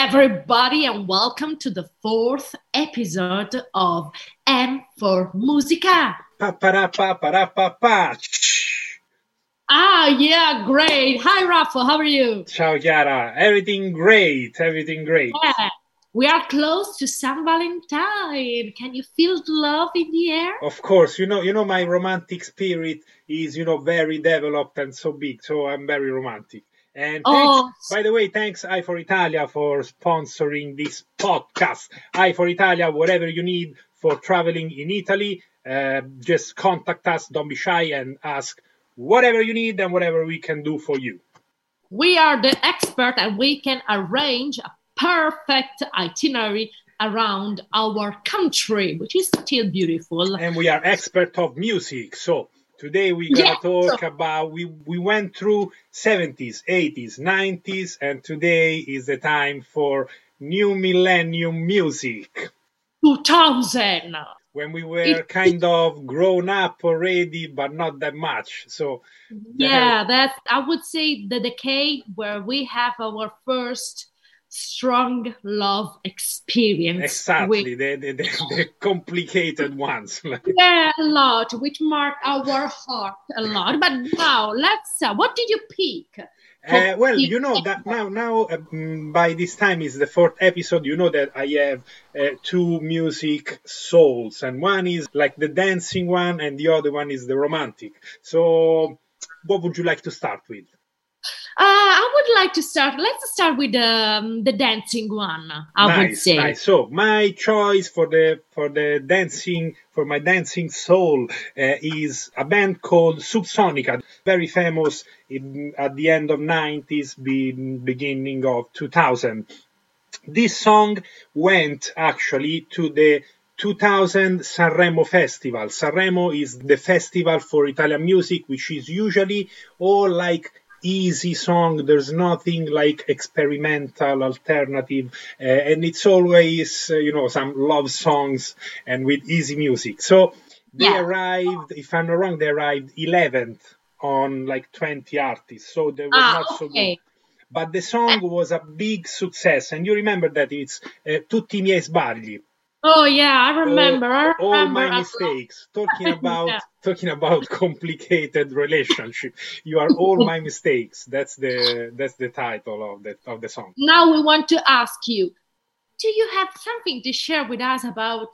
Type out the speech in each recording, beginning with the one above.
everybody, and welcome to the fourth episode of M for Musica. Pa para pa para pa pa. Ah, yeah, great. Hi, Rafa. How are you? Ciao, Chiara. Everything great. Everything great. Yeah. We are close to San Valentine. Can you feel the love in the air? Of course, you know, you know, my romantic spirit is, you know, very developed and so big. So I'm very romantic. And thanks, Oh. by the way, thanks I for Italia for sponsoring this podcast. I for Italia, whatever you need for traveling in Italy, uh, just contact us. Don't be shy and ask whatever you need and whatever we can do for you. We are the expert and we can arrange a perfect itinerary around our country, which is still beautiful. and we are expert of music. So today we're gonna Yeah, talk so- about we we went through 70s, 80s, 90s, and today is the time for new millennium music. 2000. When we were kind of grown up already, but not that much. So Yeah, that's, I would say, the decade where we have our first strong love experience. exactly with- the, the, the, the complicated ones. Yeah, a lot, which mark our heart a lot. But now, let's, uh, what did you pick? Uh, well, you know that now, now uh, mm, by this time is the fourth episode. You know that I have uh, two music souls, and one is like the dancing one, and the other one is the romantic. So, what would you like to start with? Would like to start. Let's start with um, the dancing one. I would say. nice. So, my choice for the for the dancing for my dancing soul uh, is a band called Subsonica, very famous in, at the end of 90s, be, beginning of 2000. This song went actually to the 2000 Sanremo Festival. Sanremo is the festival for Italian music, which is usually all like easy song. There's nothing like experimental, alternative, uh, and it's always uh, you know some love songs and with easy music. So they Yeah. arrived, if I'm not wrong, they arrived 11th on like 20 artists. So they were Ah, not so good but the song was a big success and you remember that it's uh, tutti i miei sbagli Oh yeah, I remember. I all, all my mistakes talking about Yeah. talking about complicated relationship you are all my mistakes that's the that's the title of the of the song Now we want to ask you: Do you have something to share with us about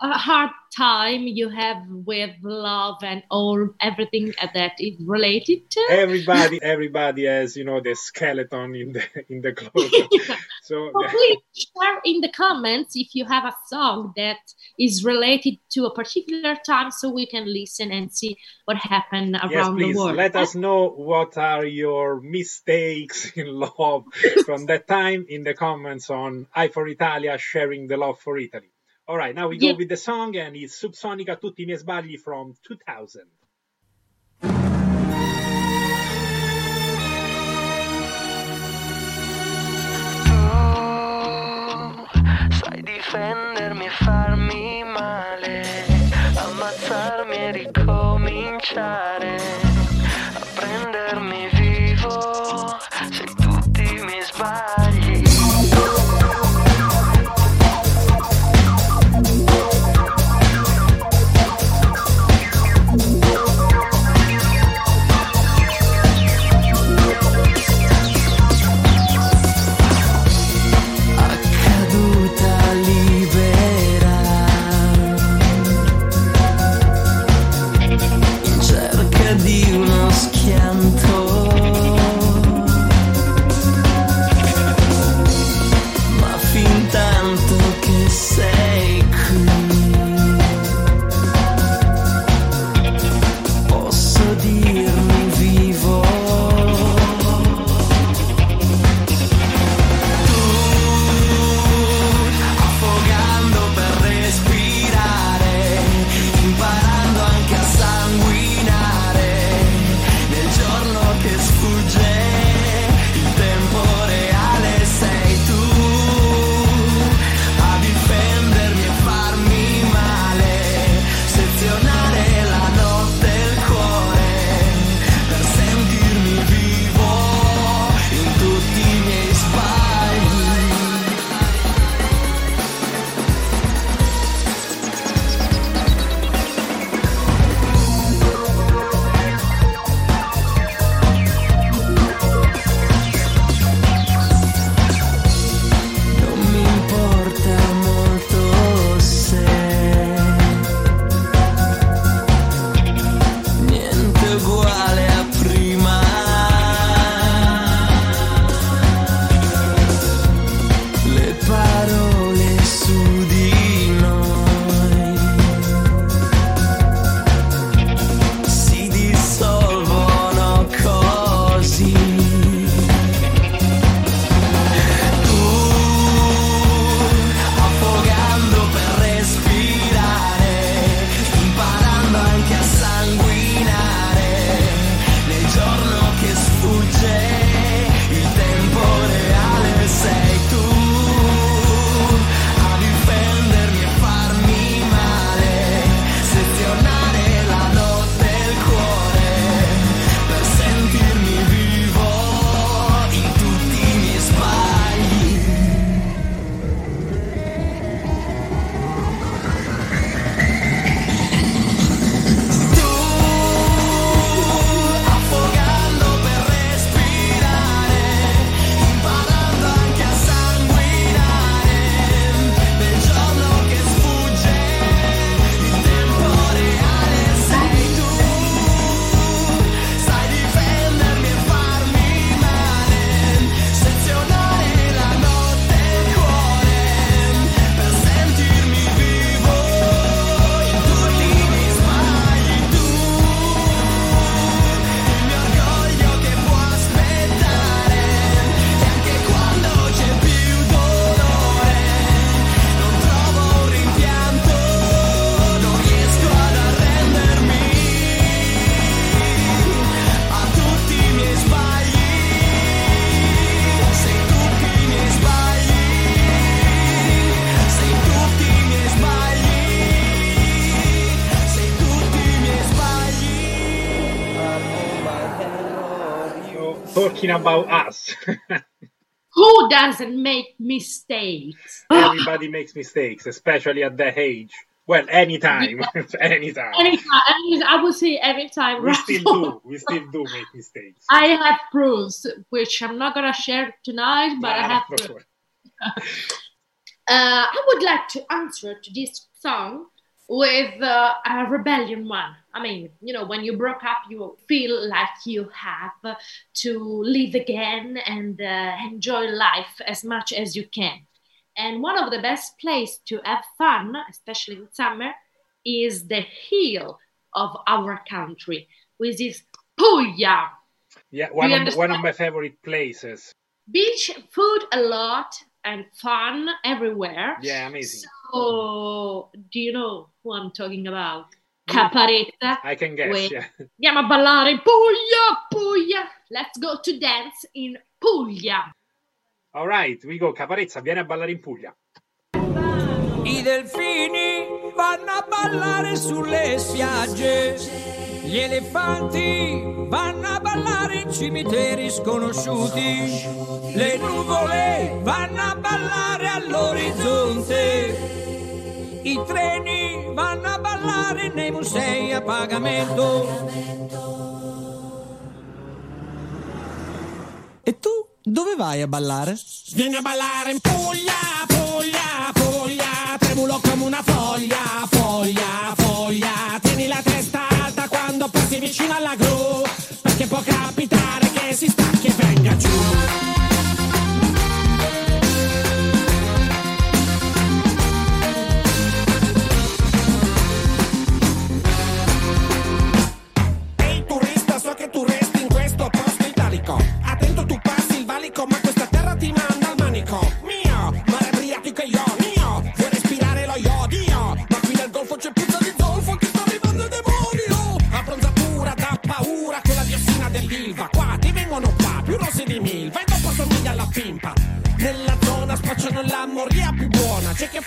a hard time you have with love and all everything that is related to? everybody everybody has you know the skeleton in the in the closet so So please share in the comments if you have a song that is related to a particular time so we can listen and see what happened Yes, around please the world. let us know what are your mistakes in love from that time in the comments on I for Italia sharing the love for Italy. All right, now we go Yeah. with the song and it's Subsonica Tutti i miei sbagli from 2000. Sai difendermi talking about us. Who doesn't make mistakes? Everybody makes mistakes, especially at that age. Well, anytime, anytime. Anytime, any- I would say anytime. We right? still do. We still do make mistakes. I have proofs, which I'm not gonna share tonight, but I Ah, have proofs. Uh, I would like to answer to this song with uh, a rebellion one. I mean, you know, when you broke up, you feel like you have to live again and uh, enjoy life as much as you can. And one of the best place to have fun, especially in summer, is the hill of our country, which is Puglia. Yeah, one of, one of my favorite places. Beach, food a lot, and fun everywhere. Yeah, amazing. So, do you know who I'm talking about? Caparetta. I can guess. Wait. Yeah. Andiamo a ballare in Puglia, Puglia. Let's go to dance in Puglia. All right, we go. Caparezza, vieni a ballare in Puglia. I delfini vanno a ballare sulle spiagge, gli elefanti vanno a ballare in cimiteri sconosciuti, le nuvole vanno a ballare all'orizzonte, i treni vanno a ballare nei musei a pagamento. E tu dove vai a ballare? Vieni a ballare in Puglia, Puglia, Puglia, tremulo come una foglia, foglia, foglia. Passi vicino alla gru,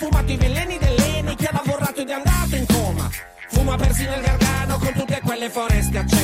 fumato i veleni dell'Eni, chi ha lavorato ed è andato in coma. Fuma persino il gargano con tutte quelle foreste accese.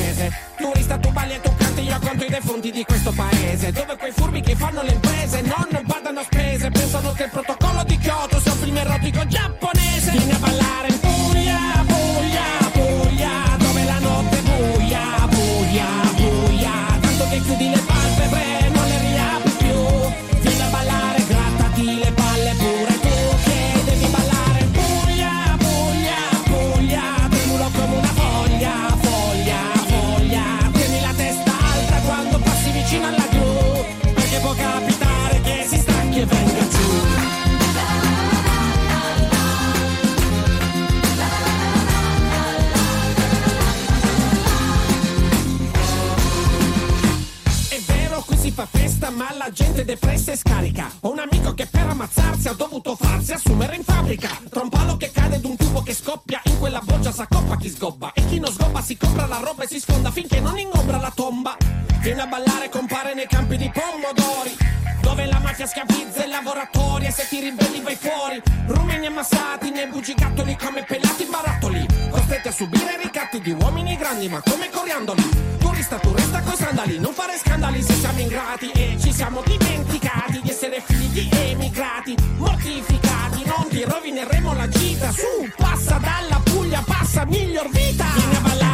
A subire ricatti di uomini grandi ma come coriandoli. Turista, tu resta coi sandali, non fare scandali se siamo ingrati e ci siamo dimenticati di essere figli di emigrati. Mortificati, non ti rovineremo la gita. Su, passa dalla Puglia, passa miglior vita. Vieni a ballare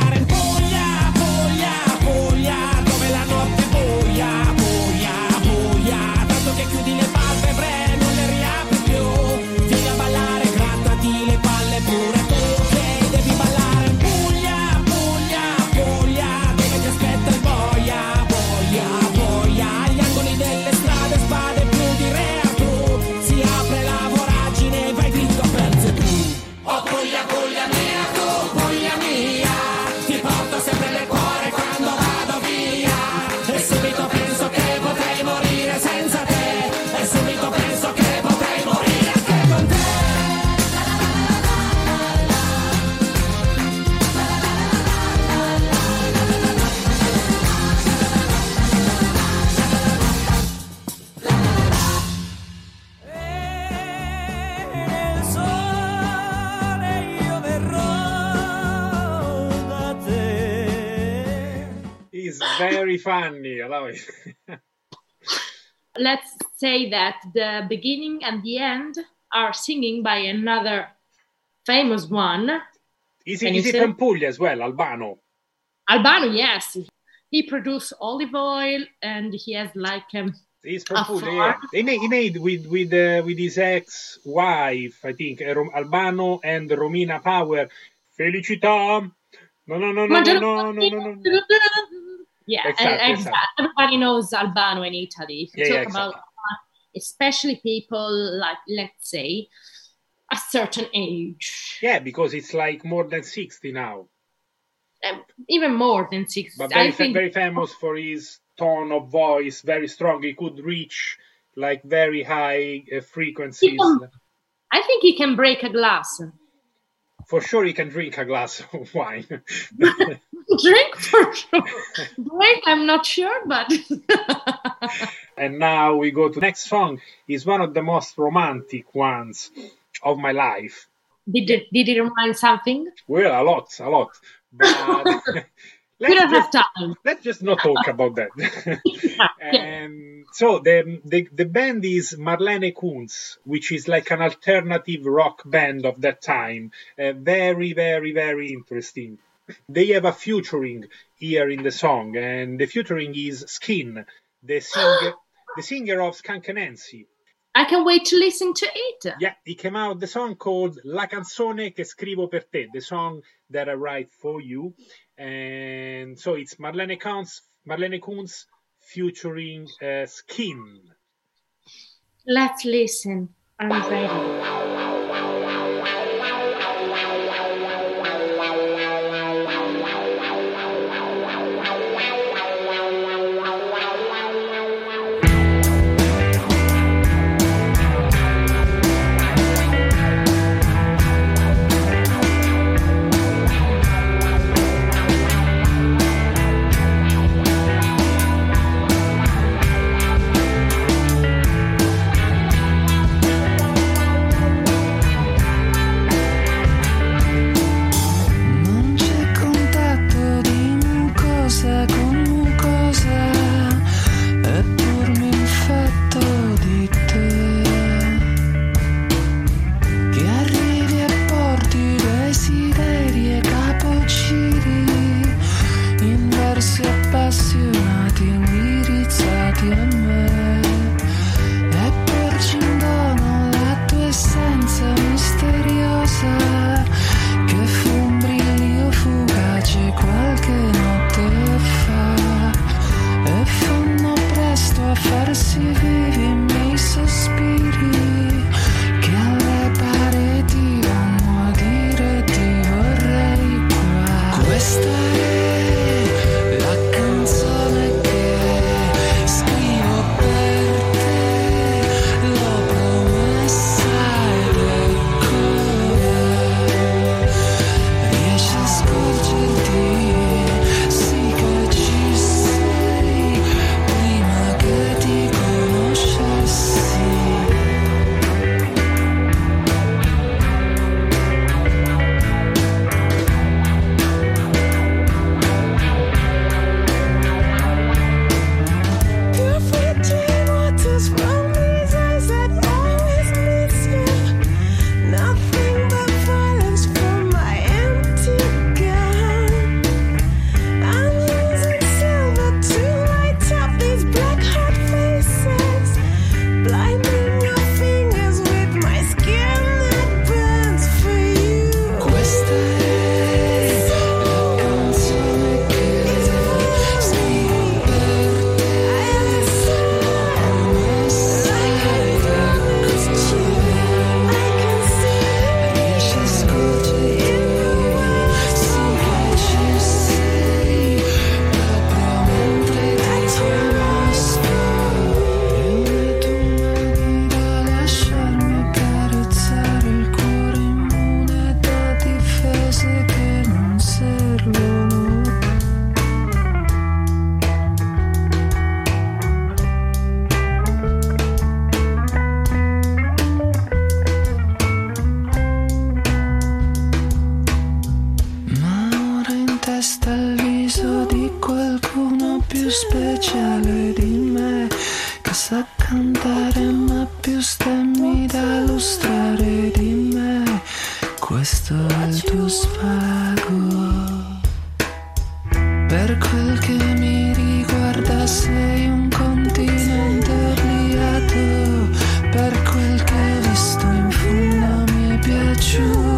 verrò da te. It's very funny. I love it. let's say that the beginning and the end are singing by another famous one. Is he, is he from Puglia as well, Albano? Albano, yes. He produced olive oil and he has like um, He's from Puglia. Yeah. He made, he made with with uh, with his ex-wife, I think, uh, Albano and Romina Power. Felicità. No, no, no, no, no, no, no, no, no. Yeah, Exactly, exactly. everybody knows Albano in Italy. If you Yeah, yeah, talk about, uh, especially people like, let's say, a certain age, Yeah, because it's like more than sixty now. Um, even more than 60. But very, fa- think very famous for his tone of voice, very strong. He could reach like very high uh, frequencies. can- I think he can break a glass. For sure, he can drink a glass of wine. Drink for sure. Drink, I'm not sure, but and now we go to the next song. Is one of the most romantic ones of my life. did it, did it remind something? Well, a lot, a lot. But We let's, don't have just, time. let's just not talk about that. Yeah. Um, so the, the the band is Marlene Kuntz, which is like an alternative rock band of that time. Uh, very, very, very interesting. They have a featuring here in the song, and the featuring is Skin, the singer, the singer of Skunk Anansie. I can wait to listen to it. Yeah, he came out the song called La canzone che scrivo per te, the song that I write for you. And so it's Marlene Kuntz, Marlene Kuntz featuring uh, Skin. Let's listen. I'm ready. Speciale di me. Che sa parlare ma più stemmi da lustrare di me. Questo è il tuo svago per quel che mi riguarda sei un continente obliato per quel che hai visto in fondo mi è piaciuto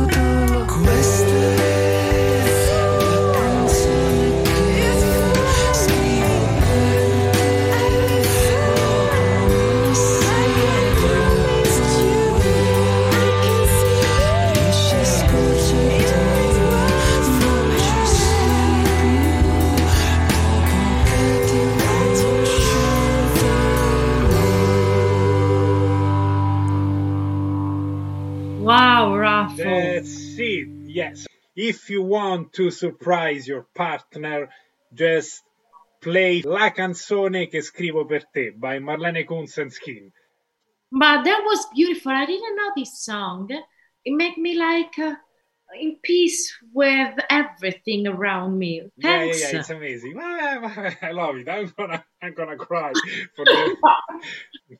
That's it. Yes. If you want to surprise your partner, just play La canzone che scrivo per te by Marlene Kuntz and Skin. But that was beautiful. I didn't know this song. It made me like uh, in peace with everything around me. Yeah, yeah, Thanks. yeah, it's amazing. I love it. I'm gonna, I'm gonna cry for the.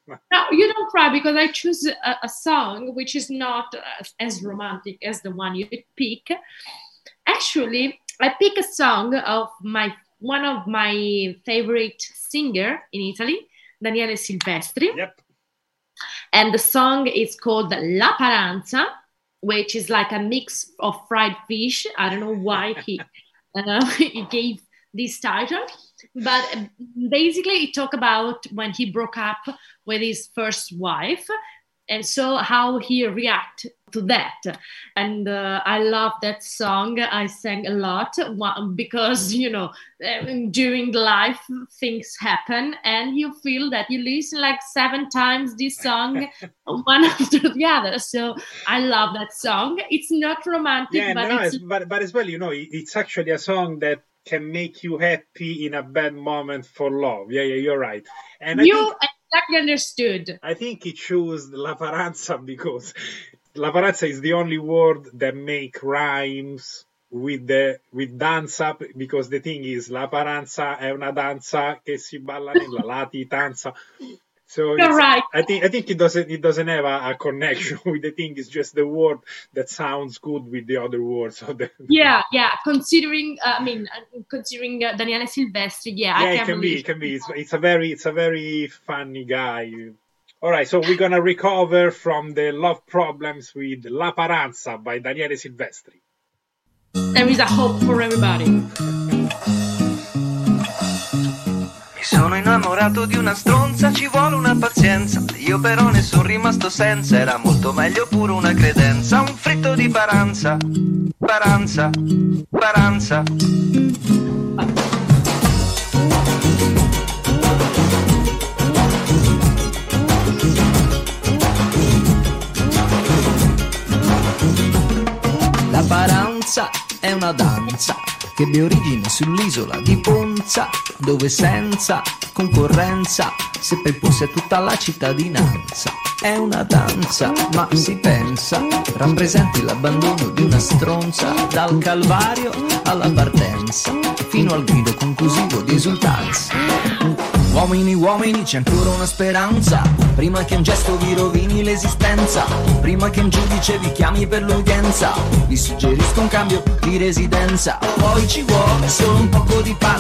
No, you don't cry because I choose a, a song which is not as romantic as the one you pick. Actually, I pick a song of my one of my favorite singer in Italy, Daniele Silvestri. Yep. and the song is called La Paranza, which is like a mix of fried fish. I don't know why he uh, he gave this title, but um, basically it talk about when he broke up with his first wife, and so how he react to that. And uh, I love that song. I sang a lot because you know um, during life things happen, and you feel that you listen like seven times this song one after the other. So I love that song. It's not romantic, Yeah, but no, it's it's, but but as well, you know, it's actually a song that can make you happy in a bad moment for love. Yeah, yeah, you're right. And I you think, exactly understood. I think he chose La Paranza because La Paranza is the only word that make rhymes with the with danza because the thing is La Paranza è una danza che si balla nella latitanza. So You're right. I think I think it doesn't it doesn't have a, a connection with the thing. It's just the word that sounds good with the other words. So the, Yeah, yeah. Considering, uh, I mean, uh, considering uh, Daniele Silvestri, yeah, yeah, I it can can be, it can be. It's, it's a very, it's a very funny guy. All right, so we're gonna recover from the love problems with La Paranza by Daniele Silvestri. There is a hope for everybody. Mi sono innamorato di una stronza, ci vuole una pazienza. Io però ne sono rimasto senza, era molto meglio pure una credenza. Un fritto di paranza, paranza, paranza. La che ebbe origine sull'isola di Ponza, dove senza concorrenza seppe imporsi a tutta la cittadinanza. È una danza, ma si pensa, rappresenti l'abbandono di una stronza, dal calvario alla partenza, fino al grido conclusivo di esultanza. Uomini, uomini, c'è ancora una speranza. Prima che un gesto vi rovini l'esistenza. Prima che un giudice vi chiami per l'udienza. Vi suggerisco un cambio di residenza. Poi ci vuole solo un poco di pazienza.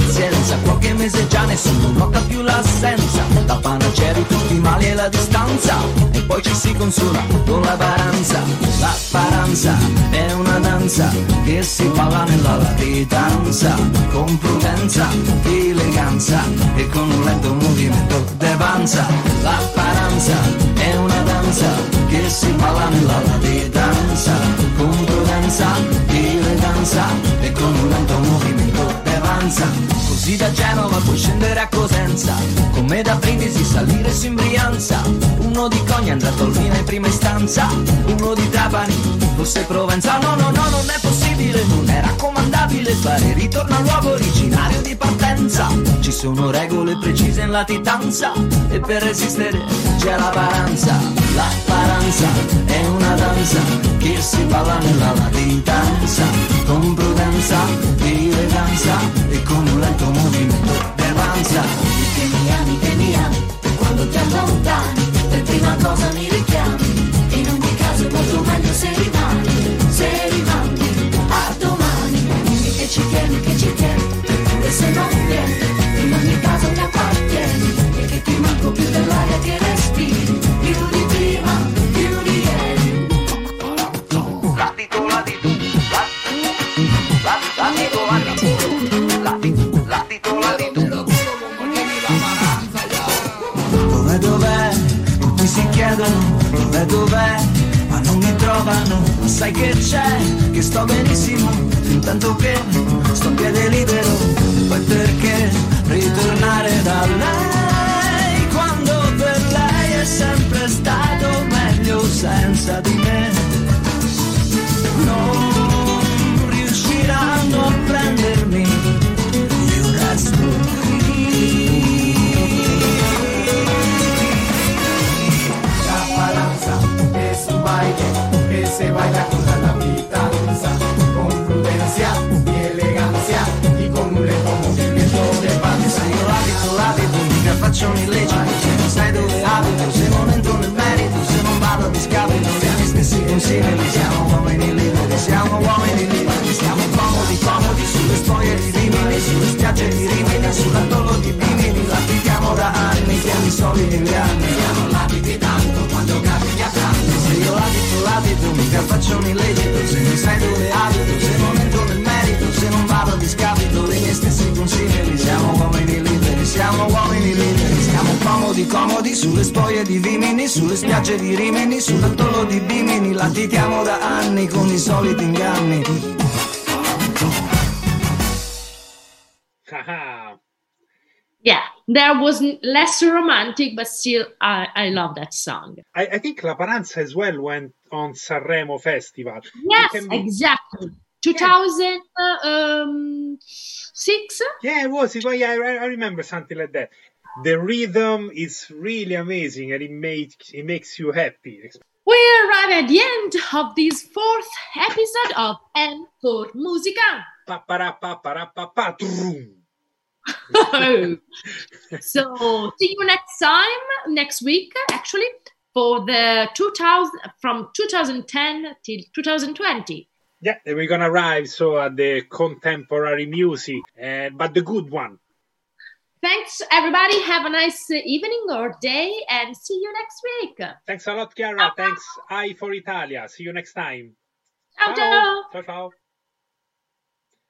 Mese già nessuno nota più l'assenza. La panacea di tutti i mali è la distanza. E poi ci si consola con la paranza. La paranza è una danza che si balla nella latitanza. Con prudenza, eleganza e con un lento movimento d'avanza. La paranza è una danza che si balla nella latitanza. Con prudenza, eleganza e con un lento movimento d'avanza. Così da Genova puoi scendere a Cosenza, come da Brindisi salire su in Brianza. Uno di Cogna andrà a Tolmina in prima istanza, uno di Trapani, forse Provenza. No, no, no, non è possibile, non è raccomandabile fare ritorno al luogo originario di partenza. Ci sono regole precise in latitanza e per resistere c'è la paranza. La paranza è una danza che si balla nella latitanza, con prudenza, eleganza e con un lento movimento d'avanza. Che mi ami, che mi ami, quando ti allontani, perché cosa mi richiami. In ogni caso è molto meglio se rimani, se rimani a domani. Dimmi che ci tieni, che ci tieni, eppure se non vieni, in ogni caso mi appartieni. E che ti manco più dell'aria che respiri, chiedono dov'è, dov'è? Ma non mi trovano, ma sai che c'è? Che sto benissimo, fin tanto che sto a piede libero. Poi perché ritornare da lei? Quando per lei è sempre stato meglio senza di me. Se baila con la pitanza, con prudencia y elegancia y con un lento movimiento de panza. Se io abito, l'abito, mica faccio un Spiagge di Rimini, sull'atollo di Bimini Latitiamo da anni con i soliti inganni Ah, Yeah, there was less romantic, but still, I, I love that song. I, I think La Paranza as well went on Sanremo Festival. Yes, It be- exactly. 2006? Yeah, it was. It was yeah, I, I remember something like that. The rhythm is really amazing, and it makes it makes you happy. We arrive at the end of this fourth episode of N for Musica. Pa para pa para pa pa so see you next time, next week, actually, for the 2000 from 2010 till 2020. Yeah, we're gonna arrive so at the contemporary music, uh, but the good one. Thanks, everybody. Have a nice uh, evening or day, and see you next week. Thanks a lot, Chiara. Thanks, I for Italia. See you next time. Ciao, ciao. Ciao, ciao.